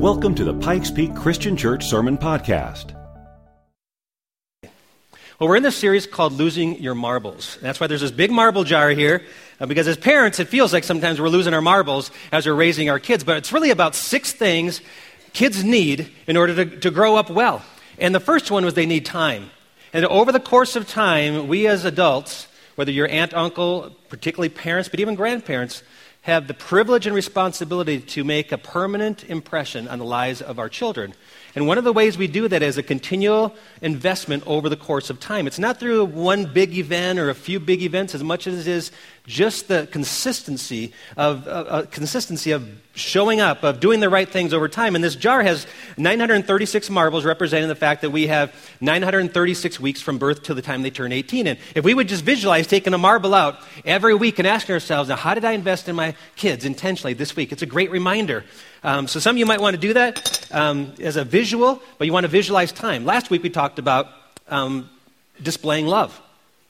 Welcome to the Pikes Peak Christian Church Sermon Podcast. Well, we're in this series called Losing Your Marbles. That's why there's this big marble jar here, uh, because as parents, it feels like sometimes we're losing our marbles as we're raising our kids. But it's really about six things kids need in order to, to grow up well. And the first one was they need time. And over the course of time, we as adults, whether you're aunt, uncle, particularly parents, but even grandparents, have the privilege and responsibility to make a permanent impression on the lives of our children. And one of the ways we do that is a continual investment over the course of time. It's not through one big event or a few big events as much as it is just the consistency of uh, uh, consistency of showing up, of doing the right things over time. And this jar has 936 marbles representing the fact that we have 936 weeks from birth till the time they turn 18. And if we would just visualize taking a marble out every week and asking ourselves, now, how did I invest in my kids intentionally this week? It's a great reminder. Um, so some of you might want to do that um, as a visual, but you want to visualize time. Last week we talked about um, displaying love.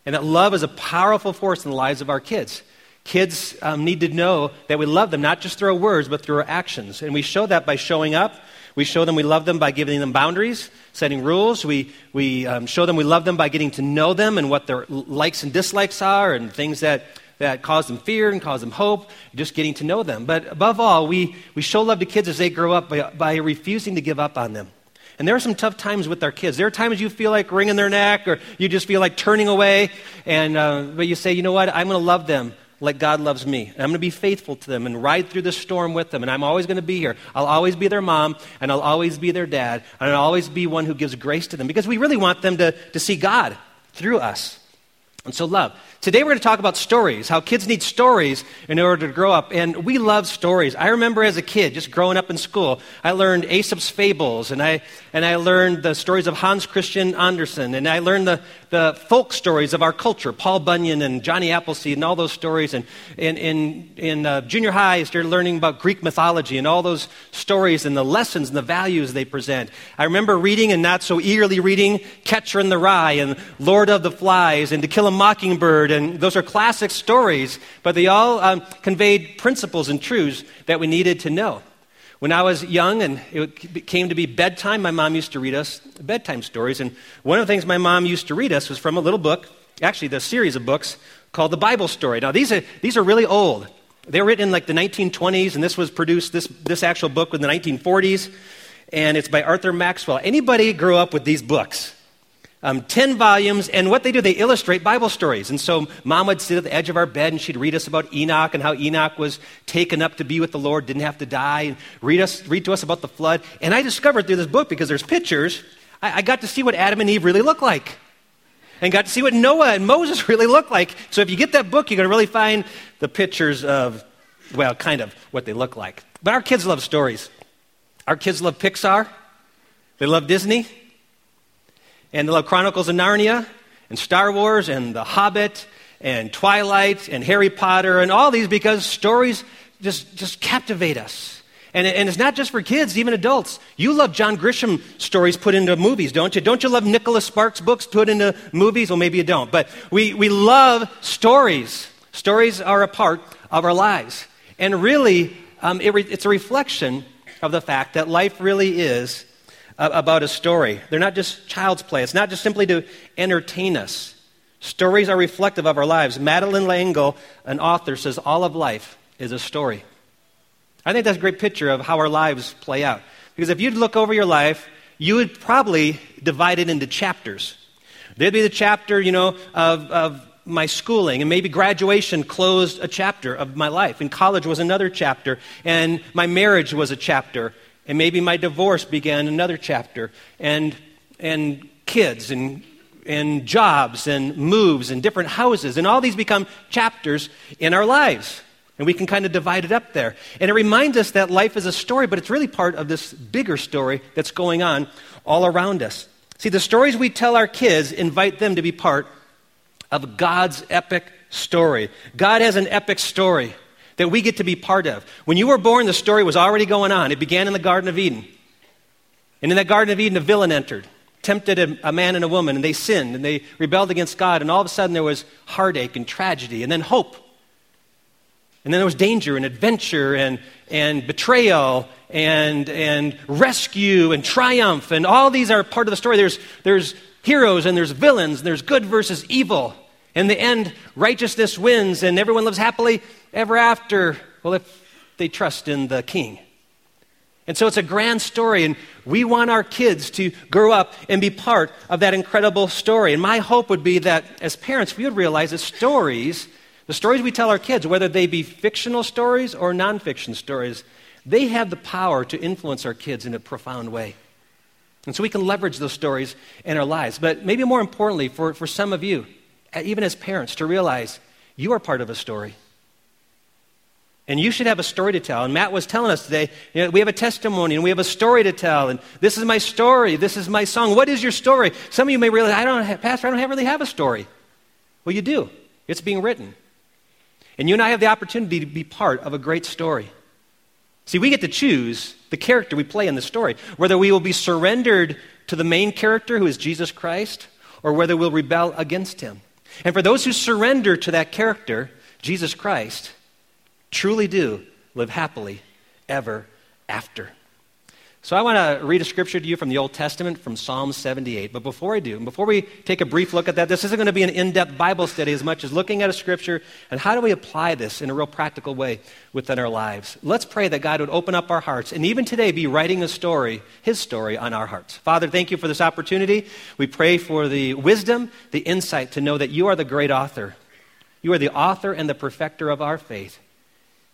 And that love is a powerful force in the lives of our kids. Kids um, need to know that we love them, not just through our words, but through our actions. And we show that by showing up. We show them we love them by giving them boundaries, setting rules. We, we um, show them we love them by getting to know them and what their likes and dislikes are and things that, that cause them fear and cause them hope, just getting to know them. But above all, we, we show love to kids as they grow up by, by refusing to give up on them. And there are some tough times with our kids. There are times you feel like wringing their neck or you just feel like turning away. And, uh, but you say, you know what? I'm going to love them like God loves me. And I'm going to be faithful to them and ride through the storm with them. And I'm always going to be here. I'll always be their mom, and I'll always be their dad, and I'll always be one who gives grace to them because we really want them to, to see God through us. And so, love. Today, we're going to talk about stories, how kids need stories in order to grow up. And we love stories. I remember as a kid, just growing up in school, I learned Aesop's fables, and I, and I learned the stories of Hans Christian Andersen, and I learned the, the folk stories of our culture, Paul Bunyan and Johnny Appleseed, and all those stories. And in, in, in uh, junior high, I started learning about Greek mythology and all those stories and the lessons and the values they present. I remember reading and not so eagerly reading Catcher in the Rye and Lord of the Flies and To Kill a Mockingbird and those are classic stories, but they all um, conveyed principles and truths that we needed to know. When I was young and it came to be bedtime, my mom used to read us bedtime stories. And one of the things my mom used to read us was from a little book, actually, the series of books called The Bible Story. Now, these are, these are really old. They were written in like the 1920s, and this was produced, this, this actual book in the 1940s, and it's by Arthur Maxwell. Anybody grew up with these books? Um, 10 volumes, and what they do, they illustrate Bible stories. And so mom would sit at the edge of our bed and she'd read us about Enoch and how Enoch was taken up to be with the Lord, didn't have to die, and read, us, read to us about the flood. And I discovered through this book, because there's pictures, I, I got to see what Adam and Eve really look like. And got to see what Noah and Moses really look like. So if you get that book, you're going to really find the pictures of, well, kind of what they look like. But our kids love stories. Our kids love Pixar. They love Disney and the Love Chronicles of Narnia and Star Wars and The Hobbit and Twilight and Harry Potter and all these because stories just, just captivate us. And, and it's not just for kids, even adults. You love John Grisham stories put into movies, don't you? Don't you love Nicholas Sparks books put into movies? Well, maybe you don't. But we, we love stories. Stories are a part of our lives. And really, um, it re- it's a reflection of the fact that life really is about a story. They're not just child's play, it's not just simply to entertain us. Stories are reflective of our lives. Madeleine L'Engle, an author, says all of life is a story. I think that's a great picture of how our lives play out. Because if you'd look over your life, you would probably divide it into chapters. There'd be the chapter, you know, of, of my schooling, and maybe graduation closed a chapter of my life, and college was another chapter, and my marriage was a chapter, and maybe my divorce began another chapter, and, and kids, and, and jobs, and moves, and different houses, and all these become chapters in our lives. And we can kind of divide it up there. And it reminds us that life is a story, but it's really part of this bigger story that's going on all around us. See, the stories we tell our kids invite them to be part of God's epic story. God has an epic story that we get to be part of. When you were born, the story was already going on. It began in the Garden of Eden. And in that Garden of Eden, a villain entered, tempted a, a, man and a woman, and they sinned and they rebelled against God. And all of a sudden, there was heartache and tragedy, and then hope. And then there was danger and adventure and, and betrayal and, and rescue and triumph. And all these are part of the story. There's, there's heroes and there's villains, and there's good versus evil. In the end, righteousness wins and everyone lives happily ever after. Well, if they trust in the king. And so it's a grand story, and we want our kids to grow up and be part of that incredible story. And my hope would be that as parents, we would realize that stories, the stories we tell our kids, whether they be fictional stories or nonfiction stories, they have the power to influence our kids in a profound way. And so we can leverage those stories in our lives. But maybe more importantly, for, for some of you, even as parents, to realize you are part of a story. And you should have a story to tell. And Matt was telling us today, you know, we have a testimony and we have a story to tell. And this is my story. This is my song. What is your story? Some of you may realize, I don't have, Pastor, I don't have, really have a story. Well, you do. It's being written. And you and I have the opportunity to be part of a great story. See, we get to choose the character we play in the story, whether we will be surrendered to the main character, who is Jesus Christ, or whether we'll rebel against him. And for those who surrender to that character, Jesus Christ, truly do live happily ever after. So I want to read a scripture to you from the Old Testament from Psalm 78. But before I do, and before we take a brief look at that, this isn't going to be an in-depth Bible study as much as looking at a scripture and how do we apply this in a real practical way within our lives. Let's pray that God would open up our hearts and even today be writing a story, his story on our hearts. Father, thank you for this opportunity. We pray for the wisdom, the insight to know that you are the great author. You are the author and the perfecter of our faith.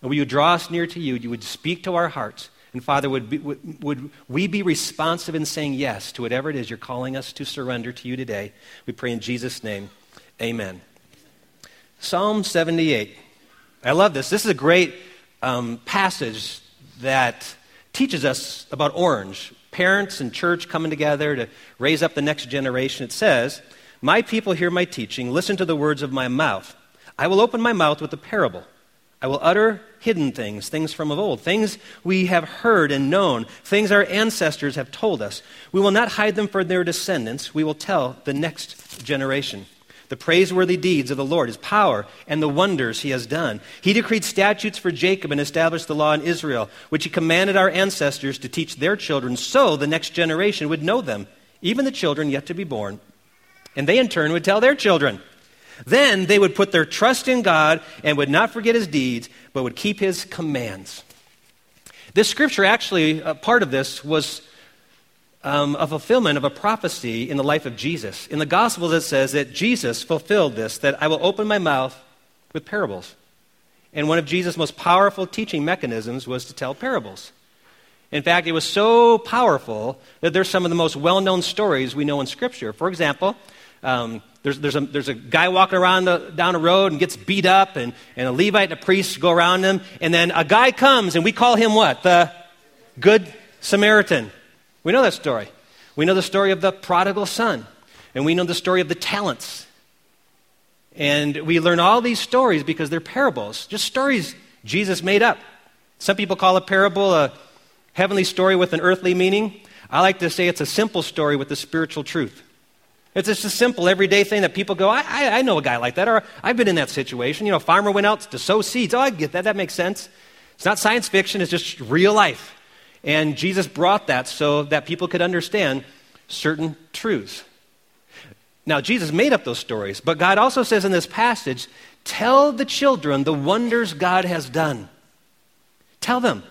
And will you draw us near to you? You would speak to our hearts and Father, would, be, would, would, we be responsive in saying yes to whatever it is you're calling us to surrender to you today? We pray in Jesus' name. Amen. Psalm 78. I love this. This is a great um, passage that teaches us about orange. Parents and church coming together to raise up the next generation. It says, My people hear my teaching, listen to the words of my mouth. I will open my mouth with a parable. I will utter hidden things, things from of old, things we have heard and known, things our ancestors have told us. We will not hide them for their descendants. We will tell the next generation the praiseworthy deeds of the Lord, his power, and the wonders he has done. He decreed statutes for Jacob and established the law in Israel, which he commanded our ancestors to teach their children, so the next generation would know them, even the children yet to be born. And they in turn would tell their children. Then they would put their trust in God and would not forget his deeds, but would keep his commands. This scripture, actually, a part of this was um, a fulfillment of a prophecy in the life of Jesus. In the Gospels, it says that Jesus fulfilled this, that I will open my mouth with parables. And one of Jesus' most powerful teaching mechanisms was to tell parables. In fact, it was so powerful that there's some of the most well known stories we know in Scripture. For example, um, there's, there's, a, there's a guy walking around the, down a road and gets beat up, and, and a Levite and a priest go around him, and then a guy comes, and we call him what? The Good Samaritan. We know that story. We know the story of the prodigal son, and we know the story of the talents. And we learn all these stories because they're parables, just stories Jesus made up. Some people call a parable a heavenly story with an earthly meaning. I like to say it's a simple story with a spiritual truth. It's just a simple, everyday thing that people go, I, I, I, know a guy like that, or I've been in that situation. You know, a farmer went out to sow seeds. Oh, I get that. That makes sense. It's not science fiction, it's just real life. And Jesus brought that so that people could understand certain truths. Now, Jesus made up those stories, but God also says in this passage, tell the children the wonders God has done. Tell them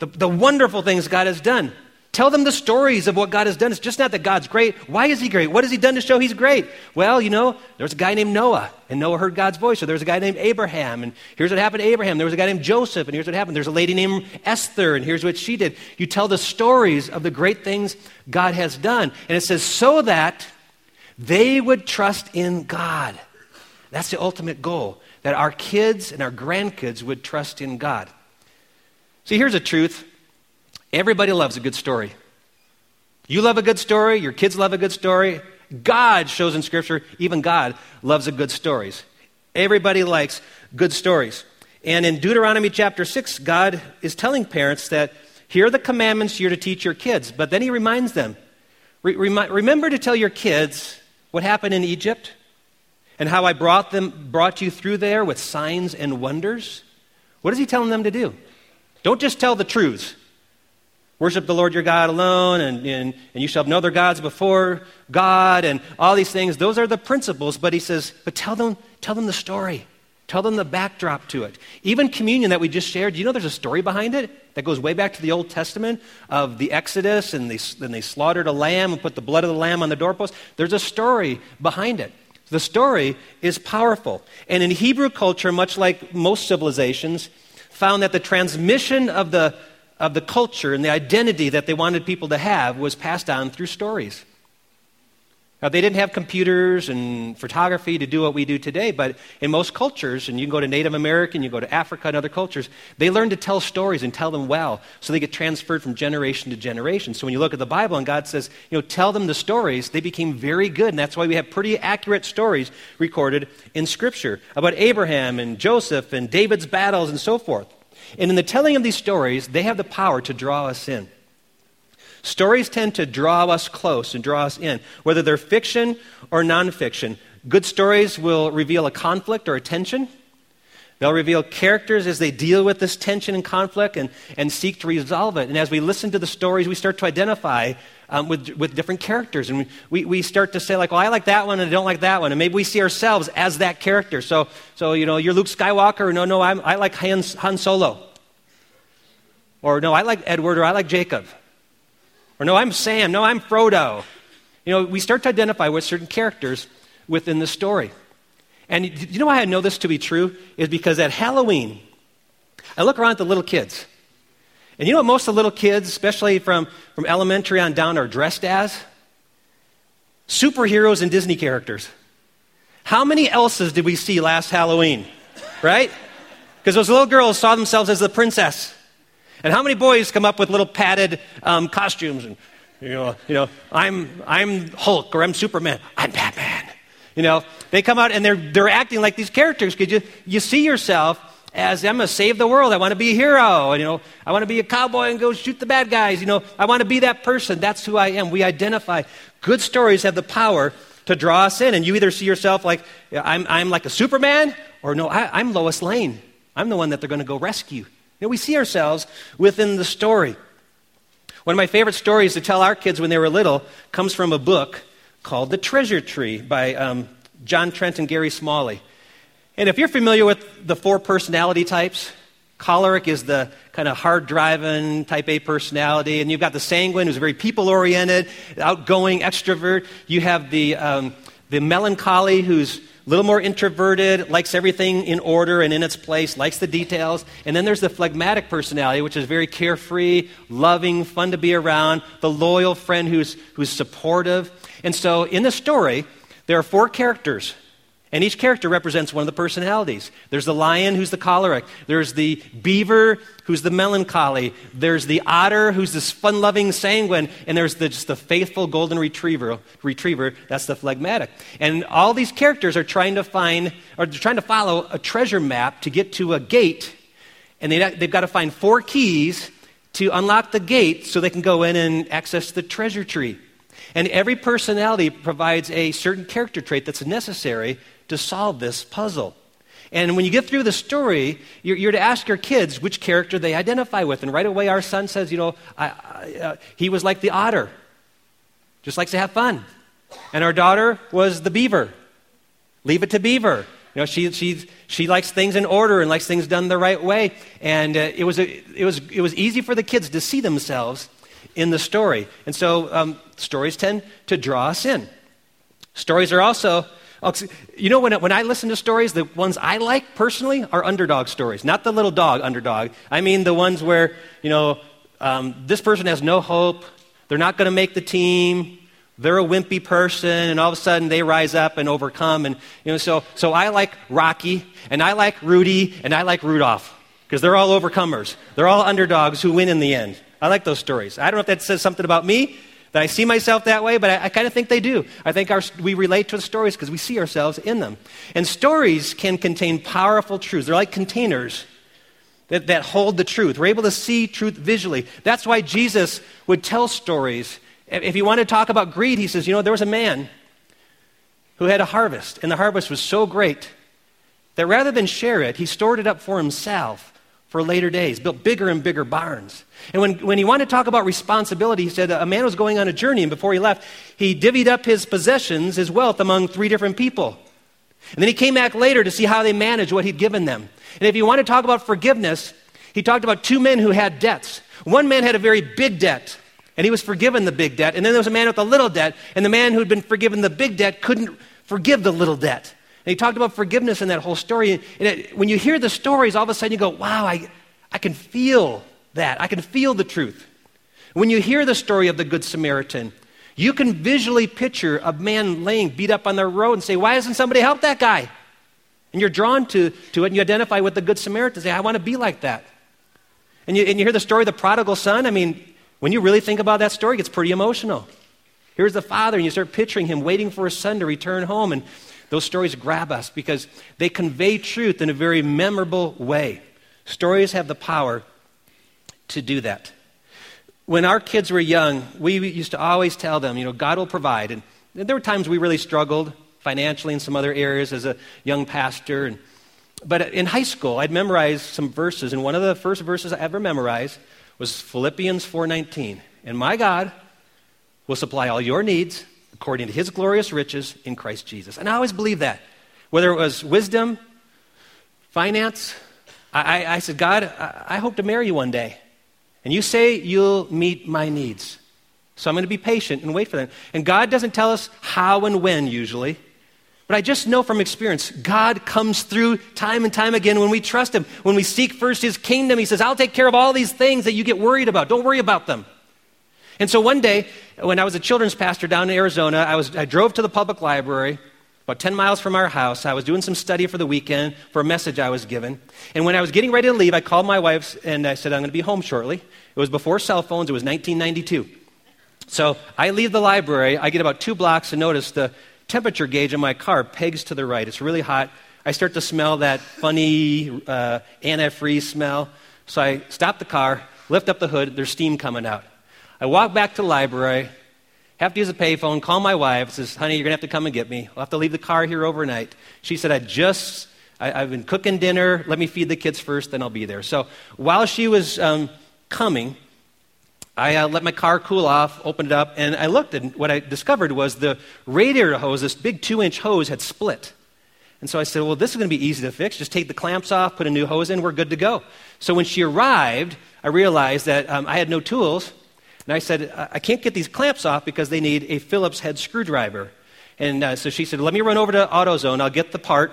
the, the wonderful things God has done. Tell them the stories of what God has done. It's just not that God's great. Why is He great? What has He done to show He's great? Well, you know, there's a guy named Noah, and Noah heard God's voice. Or there's a guy named Abraham, and here's what happened to Abraham. There was a guy named Joseph, and here's what happened. There's a lady named Esther, and here's what she did. You tell the stories of the great things God has done. And it says, so that they would trust in God. That's the ultimate goal, that our kids and our grandkids would trust in God. See, here's a truth Everybody loves a good story. You love a good story, your kids love a good story. God shows in Scripture, even God loves a good stories. Everybody likes good stories. And in Deuteronomy chapter 6, God is telling parents that here are the commandments you're to teach your kids. But then he reminds them re- remember to tell your kids what happened in Egypt and how I brought, them, brought you through there with signs and wonders. What is he telling them to do? Don't just tell the truths. Worship the Lord your God alone, and, and, and you shall have no other gods before God, and all these things. Those are the principles, but he says, but tell them, tell them the story. Tell them the backdrop to it. Even communion that we just shared, you know there's a story behind it that goes way back to the Old Testament of the Exodus, and they, and they slaughtered a lamb and put the blood of the lamb on the doorpost. There's a story behind it. The story is powerful. And in Hebrew culture, much like most civilizations, found that the transmission of the, of the culture and the identity that they wanted people to have was passed on through stories. Now, they didn't have computers and photography to do what we do today, but in most cultures, and you can go to Native American, you go to Africa and other cultures, they learn to tell stories and tell them well, so they get transferred from generation to generation. So when you look at the Bible and God says, you know, tell them the stories, they became very good, and that's why we have pretty accurate stories recorded in Scripture about Abraham and Joseph and David's battles and so forth. And in the telling of these stories, they have the power to draw us in. Stories tend to draw us close and draw us in, whether they're fiction or nonfiction. Good stories will reveal a conflict or a tension. They'll reveal characters as they deal with this tension and conflict and, and seek to resolve it. And as we listen to the stories, we start to identify um, with, with different characters. And we, we start to say, like, well, I like that one and I don't like that one. And maybe we see ourselves as that character. So, so you know, you're Luke Skywalker. Or no, no, I'm, I like Han, Han Solo. Or no, I like Edward or I like Jacob. Or no, I'm Sam. No, I'm Frodo. You know, we start to identify with certain characters within the story. And you know why I know this to be true? Is because at Halloween, I look around at the little kids. And you know what most of the little kids, especially from, from elementary on down, are dressed as? Superheroes and Disney characters. How many Elsas did we see last Halloween? Right? Because those little girls saw themselves as the princess. And how many boys come up with little padded um, costumes and, you know, you know, I'm, I'm Hulk or I'm Superman. I'm Batman. You know, they come out and they're, they're acting like these characters because you, you see yourself as to save the world. I want to be a hero. And, you know, I want to be a cowboy and go shoot the bad guys. You know, I want to be that person. That's who I am. We identify. Good stories have the power to draw us in. And you either see yourself like, I'm, I'm like a Superman, or no, I, I'm Lois Lane. I'm the one that they're going to go rescue. You know, we see ourselves within the story. One of my favorite stories to tell our kids when they were little comes from a book called The Treasure Tree by um, John Trent and Gary Smalley. And if you're familiar with the four personality types, choleric is the kind of hard driving type A personality, and you've got the sanguine, who's very people oriented, outgoing, extrovert. You have the, um, the melancholy, who's a little more introverted, likes everything in order and in its place, likes the details. And then there's the phlegmatic personality, which is very carefree, loving, fun to be around, the loyal friend who's, who's supportive. And so in the story, there are four characters and each character represents one of the personalities. There's the lion, who's the choleric. There's the beaver, who's the melancholy. There's the otter, who's this fun loving sanguine. And there's the, just the faithful golden retriever, retriever, that's the phlegmatic. And all these characters are trying to find, or trying to follow a treasure map to get to a gate. And they, they've got to find four keys to unlock the gate so they can go in and access the treasure tree. And every personality provides a certain character trait that's necessary to solve this puzzle. And when you get through the story, you're, you're, to ask your kids which character they identify with. And right away, our son says, you know, I, I, uh, he was like the otter, just likes to have fun. And our daughter was the beaver. Leave it to beaver. You know, she, she, she likes things in order and likes things done the right way. And uh, it, was a, it, was, it was easy for the kids to see themselves in the story. And so um, stories tend to draw us in. Stories are also you know, when, when I listen to stories, the ones I like personally are underdog stories, not the little dog underdog. I mean the ones where, you know, um, this person has no hope, they're not going to make the team, they're a wimpy person, and all of a sudden they rise up and overcome. And, you know, so, so I like Rocky, and I like Rudy, and I like Rudolph, because they're all overcomers. They're all underdogs who win in the end. I like those stories. I don't know if that says something about me, that I see myself that way, but I, I kind of think they do. I think our, we relate to the stories because we see ourselves in them. And stories can contain powerful truths. They're like containers that, that hold the truth. We're able to see truth visually. That's why Jesus would tell stories. If he wanted to talk about greed, he says, You know, there was a man who had a harvest, and the harvest was so great that rather than share it, he stored it up for himself for later days, built bigger and bigger barns. And when, when he wanted to talk about responsibility, he said a man was going on a journey, and before he left, he divvied up his possessions, his wealth, among three different people. And then he came back later to see how they managed what he'd given them. And if you want to talk about forgiveness, he talked about two men who had debts. One man had a very big debt, and he was forgiven the big debt. And then there was a man with a little debt, and the man who'd been forgiven the big debt couldn't forgive the little debt. And he talked about forgiveness in that whole story. And it, when you hear the stories, all of a sudden you go, wow, I, I can feel that. I can feel the truth. When you hear the story of the Good Samaritan, you can visually picture a man laying beat up on the road and say, Why doesn't somebody help that guy? And you're drawn to, to it and you identify with the Good Samaritan and say, I want to be like that. And you, and you hear the story of the prodigal son. I mean, when you really think about that story, it gets pretty emotional. Here's the father, and you start picturing him waiting for his son to return home. And those stories grab us because they convey truth in a very memorable way. Stories have the power to do that. When our kids were young, we used to always tell them, you know, God will provide. And there were times we really struggled financially in some other areas as a young pastor. And, but in high school, I'd memorize some verses, and one of the first verses I ever memorized was Philippians 4:19. And my God will supply all your needs according to his glorious riches in Christ Jesus. And I always believed that. Whether it was wisdom, finance, I, I, I said, God, I, I hope to marry you one day. And you say you'll meet my needs. So I'm going to be patient and wait for them. And God doesn't tell us how and when usually. But I just know from experience, God comes through time and time again when we trust Him. When we seek first His kingdom, He says, I'll take care of all these things that you get worried about. Don't worry about them. And so one day, when I was a children's pastor down in Arizona, I, was, I drove to the public library about 10 miles from our house. I was doing some study for the weekend for a message I was given. And when I was getting ready to leave, I called my wife and I said, I'm going to be home shortly. It was before cell phones, it was 1992. So I leave the library. I get about two blocks and notice the temperature gauge in my car pegs to the right. It's really hot. I start to smell that funny uh, antifreeze smell. So I stop the car, lift up the hood, there's steam coming out. I walk back to the library, have to use a payphone, call my wife, says, honey, you're going to have to come and get me. I'll have to leave the car here overnight. She said, I just, I, have been cooking dinner. Let me feed the kids first, then I'll be there. So while she was um, coming, I uh, let my car cool off, opened it up, and I looked, and what I discovered was the radiator hose, this big two inch hose, had split. And so I said, Well, this is going to be easy to fix. Just take the clamps off, put a new hose in, we're good to go. So when she arrived, I realized that um, I had no tools. And I said, I can't get these clamps off because they need a Phillips head screwdriver. And uh, so she said, Let me run over to AutoZone, I'll get the part.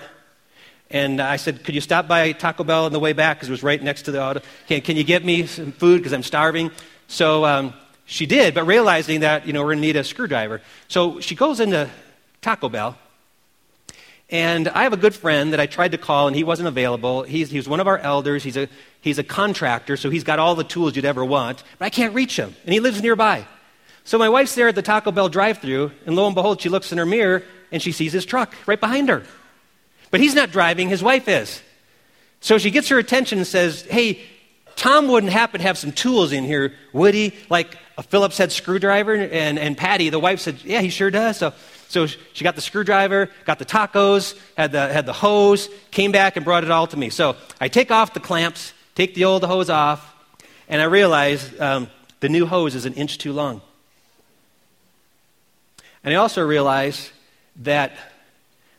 And I said, Could you stop by Taco Bell on the way back? Because it was right next to the auto. Can, can you get me some food because I'm starving? So um, she did, but realizing that, you know, we're going to need a screwdriver. So she goes into Taco Bell. And I have a good friend that I tried to call, and he wasn't available. He's, he was one of our elders. He's a, he's a contractor, so he's got all the tools you'd ever want. But I can't reach him, and he lives nearby. So my wife's there at the Taco Bell drive through, and lo and behold, she looks in her mirror, and she sees his truck right behind her. But he's not driving, his wife is. So she gets her attention and says, Hey, Tom wouldn't happen to have some tools in here, would he? Like a Phillips head screwdriver? And, and Patty, the wife, said, Yeah, he sure does. So, so she got the screwdriver, got the tacos, had the, had the hose, came back and brought it all to me. So I take off the clamps, take the old hose off, and I realize um, the new hose is an inch too long. And I also realize that,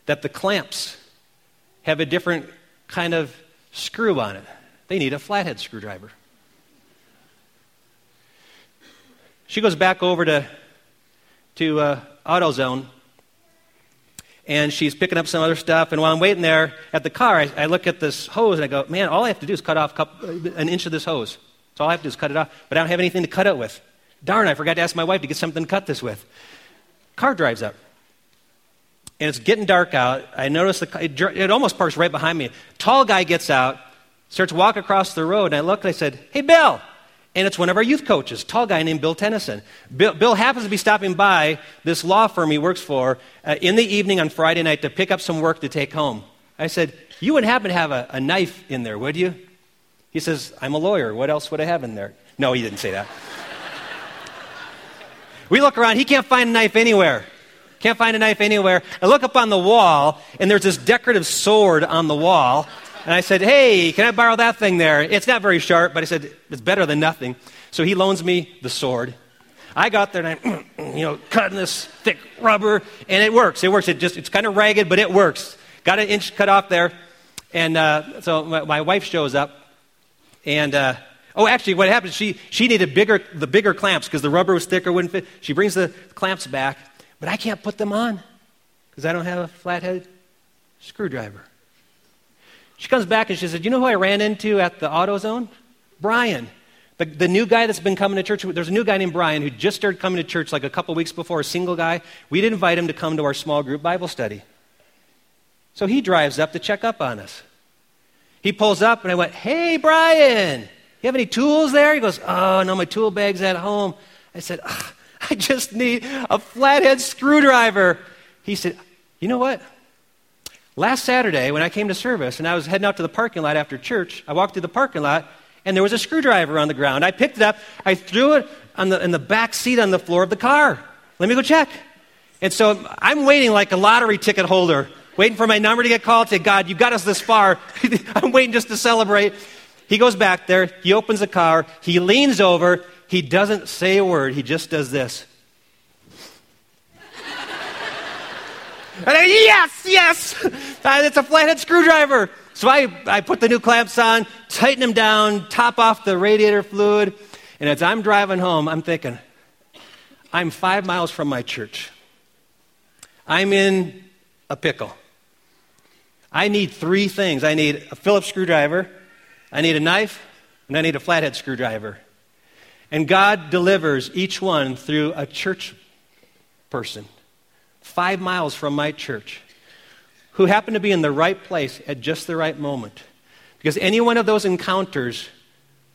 that the clamps have a different kind of screw on it. They need a flathead screwdriver. She goes back over to, to uh, AutoZone and she's picking up some other stuff. And while I'm waiting there at the car, I, I, look at this hose and I go, man, all I have to do is cut off an inch of this hose. So all I have to do is cut it off. But I don't have anything to cut it with. Darn, I forgot to ask my wife to get something to cut this with. Car drives up. And it's getting dark out. I notice the, it, it almost parks right behind me. Tall guy gets out starts walk across the road, and I look and I said, Hey, Bill. And it's one of our youth coaches, tall guy named Bill Tennyson. Bill, Bill happens to be stopping by this law firm he works for uh, in the evening on Friday night to pick up some work to take home. I said, You wouldn't happen to have a, a knife in there, would you? He says, I'm a lawyer. What else would I have in there? No, he didn't say that. we look around, he can't find a knife anywhere. Can't find a knife anywhere. I look up on the wall, and there's this decorative sword on the wall. And I said, Hey, can I borrow that thing there? It's not very sharp, but I said, It's better than nothing. So he loans me the sword. I got there and I'm, you know, cutting this thick rubber, and it works. It works. It just, it's kind of ragged, but it works. Got an inch cut off there. And uh, so my, my, wife shows up, and uh, oh, actually, what happened? She she needed bigger the bigger clamps because the rubber was thicker, wouldn't fit. She brings the clamps back, but I can't put them on because I don't have a flathead screwdriver. She comes back and she said, "You know who I ran into at the AutoZone? Brian." The, the, new guy that's been coming to church, there's a new guy named Brian who just started coming to church like a couple weeks before, a single guy. We did invite him to come to our small group Bible study. So he drives up to check up on us. He pulls up, and I went, Hey, Brian, you have any tools there? He goes, Oh, no, my tool bag's at home. I said, I just need a flathead screwdriver. He said, You know what? Last Saturday, when I came to service and I was heading out to the parking lot after church, I walked through the parking lot and there was a screwdriver on the ground. I picked it up, I threw it on the, in the back seat on the floor of the car. Let me go check. And so I'm waiting like a lottery ticket holder waiting for my number to get called. Say, God, you got us this far. I'm waiting just to celebrate. He goes back there. He opens the car. He leans over. He doesn't say a word. He just does this. And I, yes, yes. Uh, it's a flathead screwdriver. So I, I put the new clamps on, tighten them down, top off the radiator fluid. And as I'm driving home, I'm thinking, I'm five miles from my church. I'm in a pickle. I need three things I need a Phillips screwdriver, I need a knife, and I need a flathead screwdriver. And God delivers each one through a church person, five miles from my church, who happened to be in the right place at just the right moment. Because any one of those encounters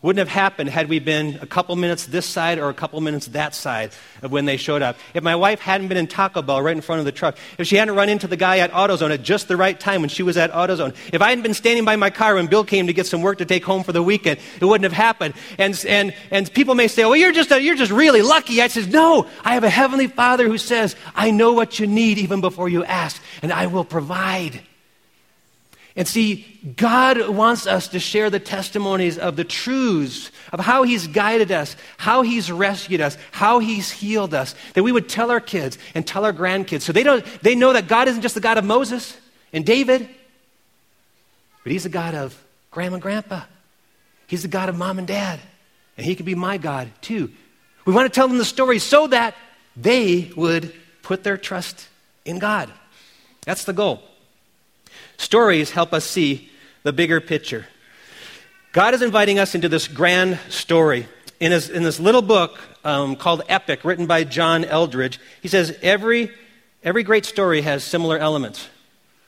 wouldn't have happened had we been a couple minutes this side or a couple minutes that side of when they showed up. If my wife hadn't been in Taco Bell right in front of the truck, if she hadn't run into the guy at AutoZone at just the right time when she was at AutoZone, if I hadn't been standing by my car when Bill came to get some work to take home for the weekend, it wouldn't have happened. And, and, and people may say, well, you're just, a, you're just really lucky. I says, no, I have a heavenly father who says, I know what you need even before you ask, and I will provide. And see, God wants us to share the testimonies of the truths of how He's guided us, how He's rescued us, how He's healed us, that we would tell our kids and tell our grandkids. So they, don't, they know that God isn't just the God of Moses and David, but He's the God of grandma and grandpa. He's the God of mom and dad. And He can be my God too. We want to tell them the story so that they would put their trust in God. That's the goal. Stories help us see the bigger picture. God is inviting us into this grand story. In, his, in this little book um, called Epic, written by John Eldredge, he says every, every great story has similar elements.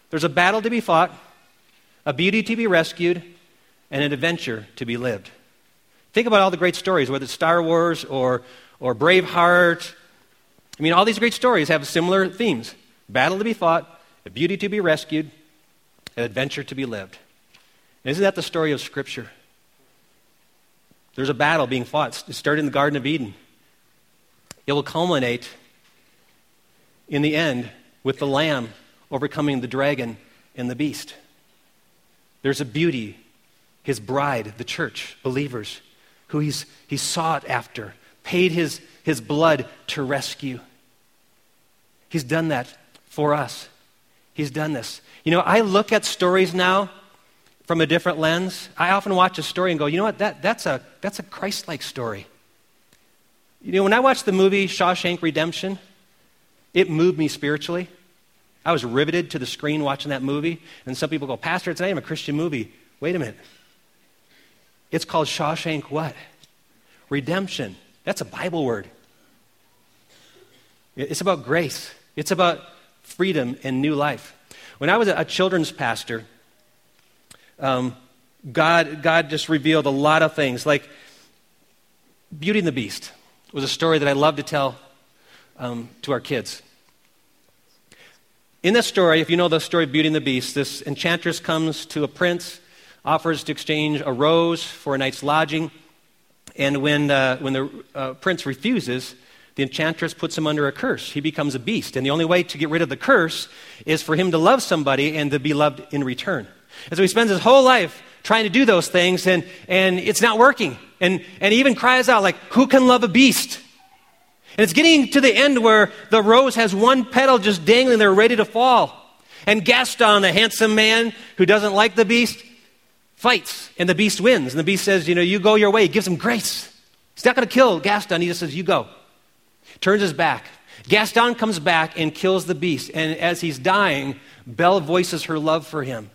There's a battle to be fought, a beauty to be rescued, and an adventure to be lived. Think about all the great stories, whether it's Star Wars or, or Braveheart. I mean, all these great stories have similar themes battle to be fought, a beauty to be rescued, an adventure to be lived. Isn't that the story of Scripture? There's a battle being fought. It started in the Garden of Eden. It will culminate in the end with the Lamb overcoming the dragon and the beast. There's a beauty, his bride, the church, believers, who he's, he's sought after, paid his, his blood to rescue. He's done that for us. He's done this. You know, I look at stories now from a different lens. I often watch a story and go, you know what, that, that's a, that's a Christ like story. You know, when I watched the movie Shawshank Redemption, it moved me spiritually. I was riveted to the screen watching that movie. And some people go, Pastor, it's not even a Christian movie. Wait a minute. It's called Shawshank what? Redemption. That's a Bible word. It's about grace, it's about freedom and new life. When I was a children's pastor, um, God, God just revealed a lot of things. Like Beauty and the Beast was a story that I love to tell um, to our kids. In this story, if you know the story of Beauty and the Beast, this enchantress comes to a prince, offers to exchange a rose for a night's lodging, and when, uh, when the uh, prince refuses, the enchantress puts him under a curse. He becomes a beast. And the only way to get rid of the curse is for him to love somebody and to be loved in return. And so he spends his whole life trying to do those things, and, and it's not working. And, and he even cries out, like, Who can love a beast? And it's getting to the end where the rose has one petal just dangling there, ready to fall. And Gaston, the handsome man who doesn't like the beast, fights, and the beast wins. And the beast says, You know, you go your way. He gives him grace. He's not going to kill Gaston. He just says, You go. Turns his back. Gaston comes back and kills the beast. And as he's dying, Belle voices her love for him.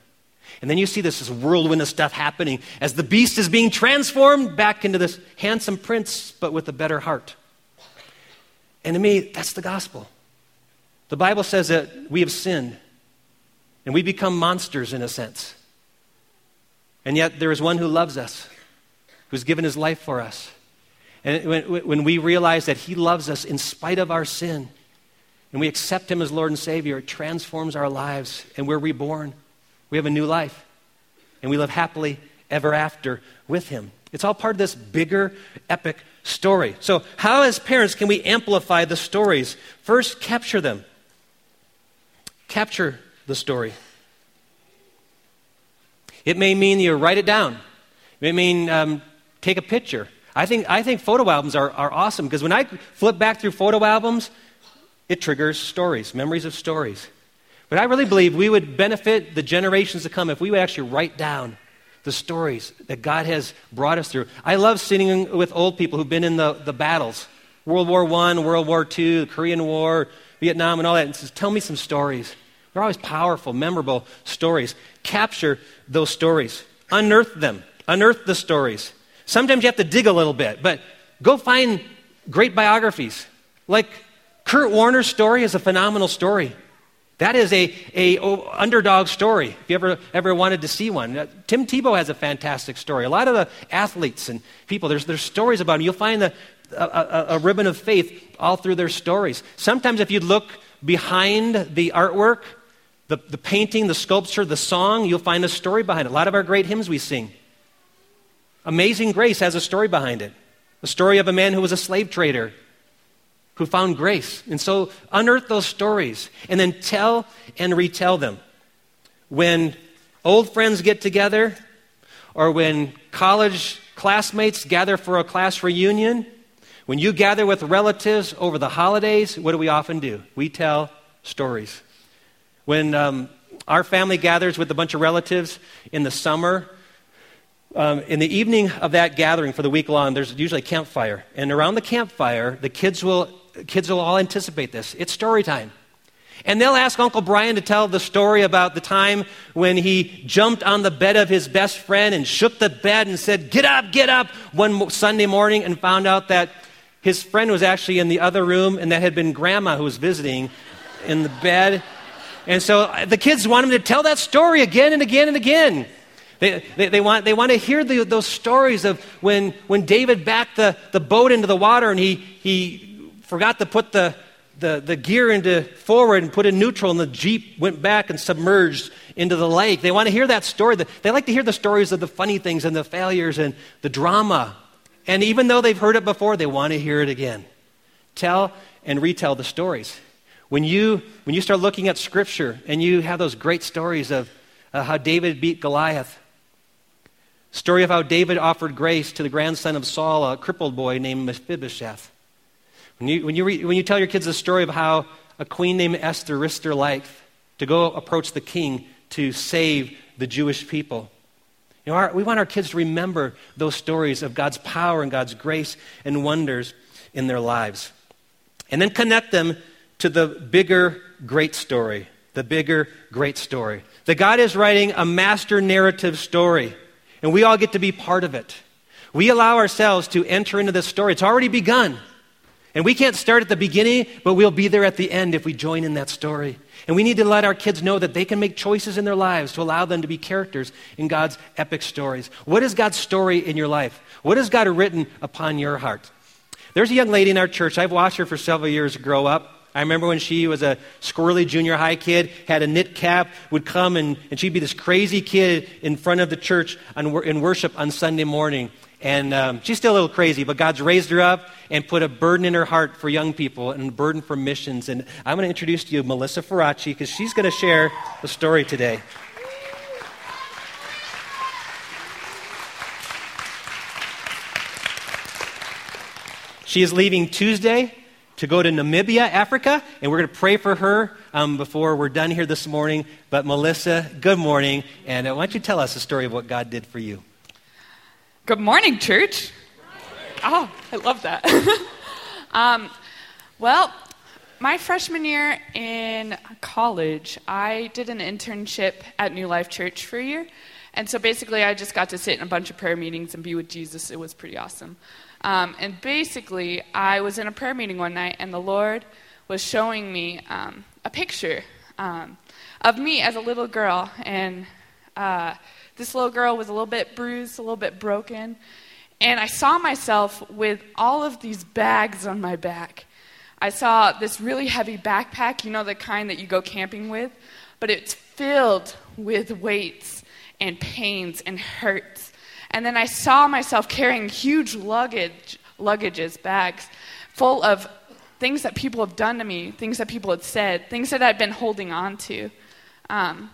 And then you see this, this whirlwind of stuff happening as the beast is being transformed back into this handsome prince, but with a better heart. And to me, that's the gospel. The Bible says that we have sinned and we become monsters in a sense. And yet there is one who loves us, who's given his life for us. And when, when we realize that he loves us in spite of our sin, and we accept him as Lord and Savior, it transforms our lives, and we're reborn. We have a new life, and we live happily ever after with him. It's all part of this bigger, epic story. So, how, as parents, can we amplify the stories? First, capture them. Capture the story. It may mean you write it down. It may mean um, take a picture. I think, I think photo albums are, are awesome because when I flip back through photo albums, it triggers stories, memories of stories. But I really believe we would benefit the generations to come if we would actually write down the stories that God has brought us through. I love sitting with old people who've been in the, the battles World War I, World War II, the Korean War, Vietnam, and all that, and says, Tell me some stories. They're always powerful, memorable stories. Capture those stories, unearth them, unearth the stories. Sometimes you have to dig a little bit, but go find great biographies. Like Kurt Warner's story is a phenomenal story. That is a, a underdog story. If you ever, ever wanted to see one, uh, Tim Tebow has a fantastic story. A lot of the athletes and people, there's, there's stories about them. You'll find the, a, a, a ribbon of faith all through their stories. Sometimes, if you look behind the artwork, the, the painting, the sculpture, the song, you'll find a story behind it. A lot of our great hymns we sing. Amazing Grace has a story behind it. The story of a man who was a slave trader who found grace. And so unearth those stories and then tell and retell them. When old friends get together or when college classmates gather for a class reunion, when you gather with relatives over the holidays, what do we often do? We tell stories. When um, our family gathers with a bunch of relatives in the summer, um, in the evening of that gathering for the week long, there's usually a campfire. And around the campfire, the kids will, kids will all anticipate this. It's story time. And they'll ask Uncle Brian to tell the story about the time when he jumped on the bed of his best friend and shook the bed and said, Get up, get up, one Sunday morning and found out that his friend was actually in the other room and that had been grandma who was visiting in the bed. And so uh, the kids want him to tell that story again and again and again. They, they, they, want, they want to hear the, those stories of when, when David backed the, the boat into the water and he, he forgot to put the, the, the gear into forward and put in neutral and the Jeep went back and submerged into the lake. They want to hear that story. They like to hear the stories of the funny things and the failures and the drama. And even though they've heard it before, they want to hear it again. Tell and retell the stories. When you, when you start looking at Scripture and you have those great stories of uh, how David beat Goliath, story of how David offered grace to the grandson of Saul, a crippled boy named Mephibosheth. When you, when you, re, when you tell your kids the story of how a queen named Esther risked her life to go approach the king to save the Jewish people. You know, our, we want our kids to remember those stories of God's power and God's grace and wonders in their lives. And then connect them to the bigger, great story. The bigger, great story. That God is writing a master narrative story, and we all get to be part of it. We allow ourselves to enter into this story. It's already begun. And we can't start at the beginning, but we'll be there at the end if we join in that story. And we need to let our kids know that they can make choices in their lives to allow them to be characters in God's epic stories. What is God's story in your life? What has God written upon your heart? There's a young lady in our church. I've watched her for several years grow up. I remember when she was a squirrely junior high kid, had a knit cap, would come and, and she'd be this crazy kid in front of the church on, in worship on Sunday morning. And um, she's still a little crazy, but God's raised her up and put a burden in her heart for young people and a burden for missions. And I'm going to introduce to you Melissa Ferracci because she's going to share the story today. She is leaving Tuesday to go to Namibia, Africa, and we're going to pray for her um, before we're done here this morning. But Melissa, good morning, and uh, why don't you tell us the story of what God did for you? Good morning, church. Oh, I love that. um, well, my freshman year in college, I did an internship at New Life Church for a year. And so basically, I just got to sit in a bunch of prayer meetings and be with Jesus. It was pretty awesome. Um, and basically, I was in a prayer meeting one night, and the Lord was showing me um, a picture um, of me as a little girl. And uh, this little girl was a little bit bruised, a little bit broken. And I saw myself with all of these bags on my back. I saw this really heavy backpack, you know, the kind that you go camping with, but it's filled with weights and pains and hurts. And then I saw myself carrying huge luggage, luggages, bags, full of things that people have done to me, things that people had said, things that I'd been holding on to. Um,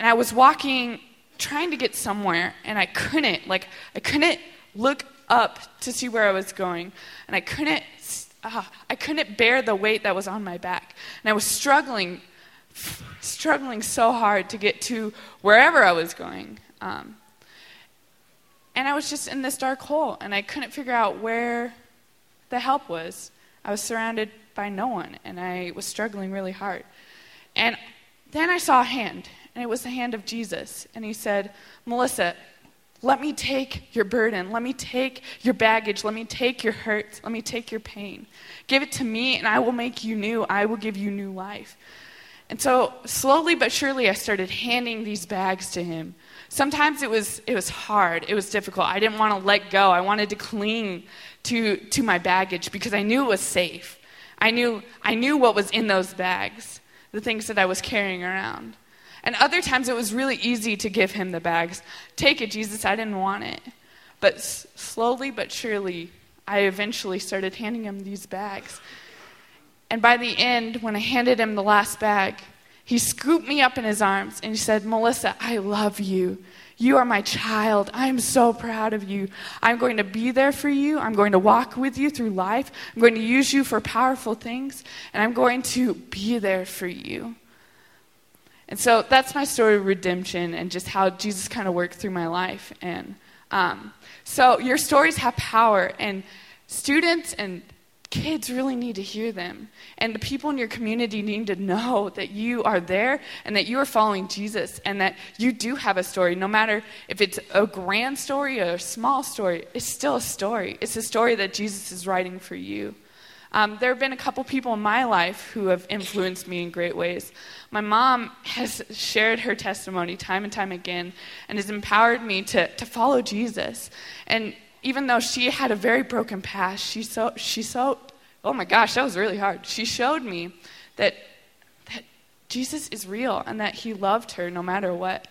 and I was walking, trying to get somewhere, and I couldn't. Like, I couldn't look up to see where I was going, and I couldn't. Uh, I couldn't bear the weight that was on my back, and I was struggling, struggling so hard to get to wherever I was going. Um, and I was just in this dark hole, and I couldn't figure out where the help was. I was surrounded by no one, and I was struggling really hard. And then I saw a hand, and it was the hand of Jesus. And he said, Melissa, let me take your burden. Let me take your baggage. Let me take your hurts. Let me take your pain. Give it to me, and I will make you new. I will give you new life. And so, slowly but surely, I started handing these bags to him. Sometimes it was, it was hard, it was difficult. I didn't want to let go. I wanted to cling to, to my baggage because I knew it was safe. I knew, I knew what was in those bags, the things that I was carrying around. And other times it was really easy to give him the bags. Take it, Jesus, I didn't want it. But s- slowly but surely, I eventually started handing him these bags. And by the end, when I handed him the last bag, he scooped me up in his arms and he said, Melissa, I love you. You are my child. I'm so proud of you. I'm going to be there for you. I'm going to walk with you through life. I'm going to use you for powerful things, and I'm going to be there for you. And so that's my story of redemption and just how Jesus kind of worked through my life. And um, so your stories have power, and students and kids really need to hear them. And the people in your community need to know that you are there and that you are following Jesus and that you do have a story. No matter if it's a grand story or a small story, it's still a story. It's a story that Jesus is writing for you. Um, there have been a couple people in my life who have influenced me in great ways. My mom has shared her testimony time and time again and has empowered me to, to follow Jesus. And even though she had a very broken past, she so she so oh my gosh, that was really hard. She showed me that that Jesus is real and that he loved her no matter what.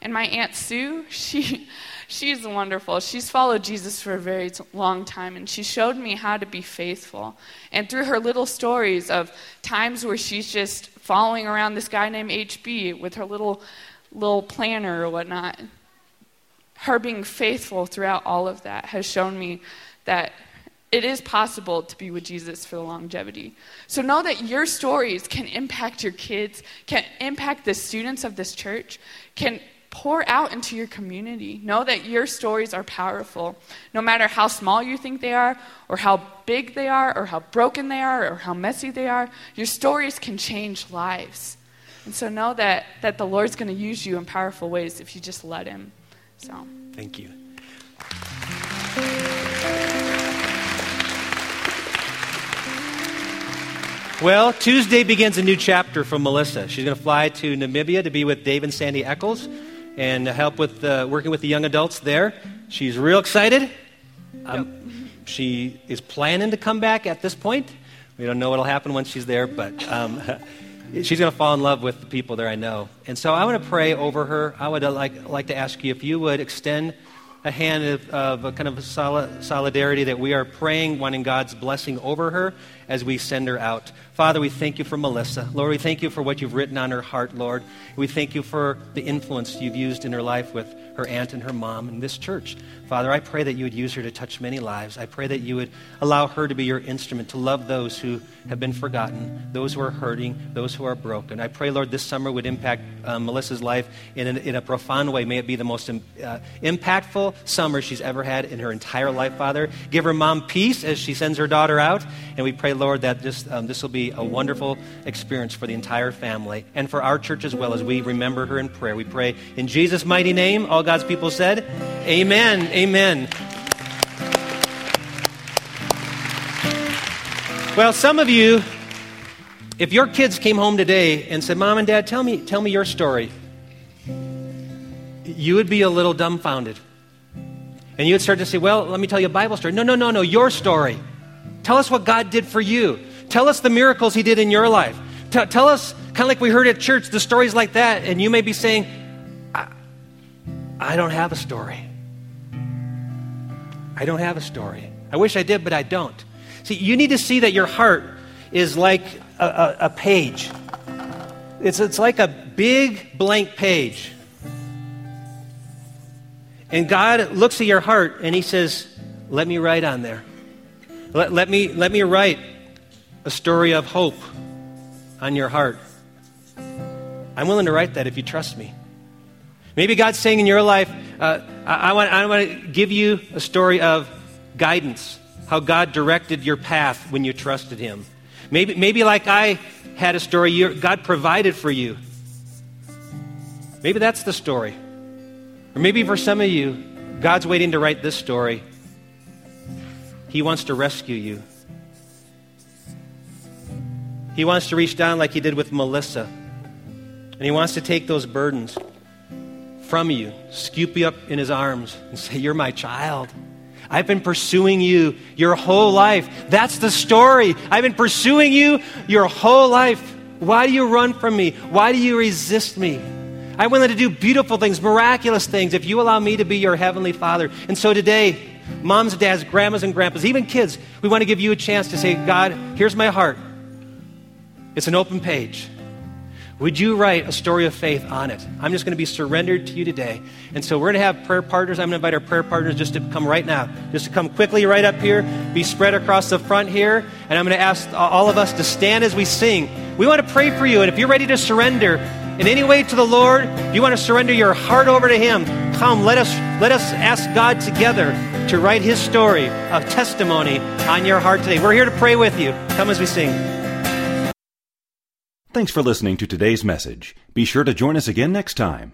And my aunt Sue, she she's wonderful. She's followed Jesus for a very long time and she showed me how to be faithful. And through her little stories of times where she's just following around this guy named HB with her little little planner or whatnot, her being faithful throughout all of that has shown me that it is possible to be with Jesus for the longevity. So know that your stories can impact your kids, can impact the students of this church, can pour out into your community. Know that your stories are powerful. No matter how small you think they are, or how big they are, or how broken they are, or how messy they are, your stories can change lives. And so know that, that the Lord's going to use you in powerful ways if you just let Him. So. Thank you. Well, Tuesday begins a new chapter for Melissa. She's going to fly to Namibia to be with Dave and Sandy Eccles and help with uh, working with the young adults there. She's real excited. Um, she is planning to come back at this point. We don't know what'll happen once she's there, but um, she's going to fall in love with the people there. I know. And so I want to pray over her. I would uh, like like to ask you if you would extend a hand of, of a kind of solid, solidarity that we are praying, wanting God's blessing over her as we send her out. Father, we thank you for Melissa. Lord, we thank you for what you've written on her heart, Lord. We thank you for the influence you've used in her life with her aunt and her mom and this church. Father, I pray that you would use her to touch many lives. I pray that you would allow her to be your instrument to love those who have been forgotten, those who are hurting, those who are broken. I pray, Lord, this summer would impact um, Melissa's life in, an, in a profound way. May it be the most uh, impactful summer she's ever had in her entire life, Father. Give her mom peace as she sends her daughter out. And we pray, Lord, that this, um, this will be a wonderful experience for the entire family and for our church as well as we remember her in prayer. We pray in Jesus' mighty name. All God's people said, Amen. Amen. Well, some of you, if your kids came home today and said, Mom and Dad, tell me, tell me your story, you would be a little dumbfounded. And you would start to say, Well, let me tell you a Bible story. No, no, no, no, your story. Tell us what God did for you. Tell us the miracles He did in your life. T- tell us, kind of like we heard at church, the stories like that. And you may be saying, I, I don't have a story. I don't have a story. I wish I did, but I don't. See, you need to see that your heart is like a, a, a page. It's, it's like a big blank page. And God looks at your heart and He says, Let me write on there. Let, let, me, let me write a story of hope on your heart. I'm willing to write that if you trust me. Maybe God's saying in your life, uh, I, I, want, I want to give you a story of guidance, how God directed your path when you trusted Him. Maybe, maybe like I had a story, God provided for you. Maybe that's the story. Or maybe for some of you, God's waiting to write this story. He wants to rescue you. He wants to reach down like he did with Melissa. And he wants to take those burdens from you, scoop you up in his arms, and say, You're my child. I've been pursuing you your whole life. That's the story. I've been pursuing you your whole life. Why do you run from me? Why do you resist me? I'm willing to do beautiful things, miraculous things, if you allow me to be your heavenly father. And so today, moms, dads, grandmas, and grandpas, even kids, we want to give you a chance to say, God, here's my heart. It's an open page. Would you write a story of faith on it? I'm just going to be surrendered to you today. And so we're going to have prayer partners. I'm going to invite our prayer partners just to come right now, just to come quickly right up here, be spread across the front here. And I'm going to ask all of us to stand as we sing. We want to pray for you. And if you're ready to surrender in any way to the Lord, you want to surrender your heart over to Him, come, let us, let us ask God together to write His story of testimony on your heart today. We're here to pray with you. Come as we sing. Thanks for listening to today's message. Be sure to join us again next time.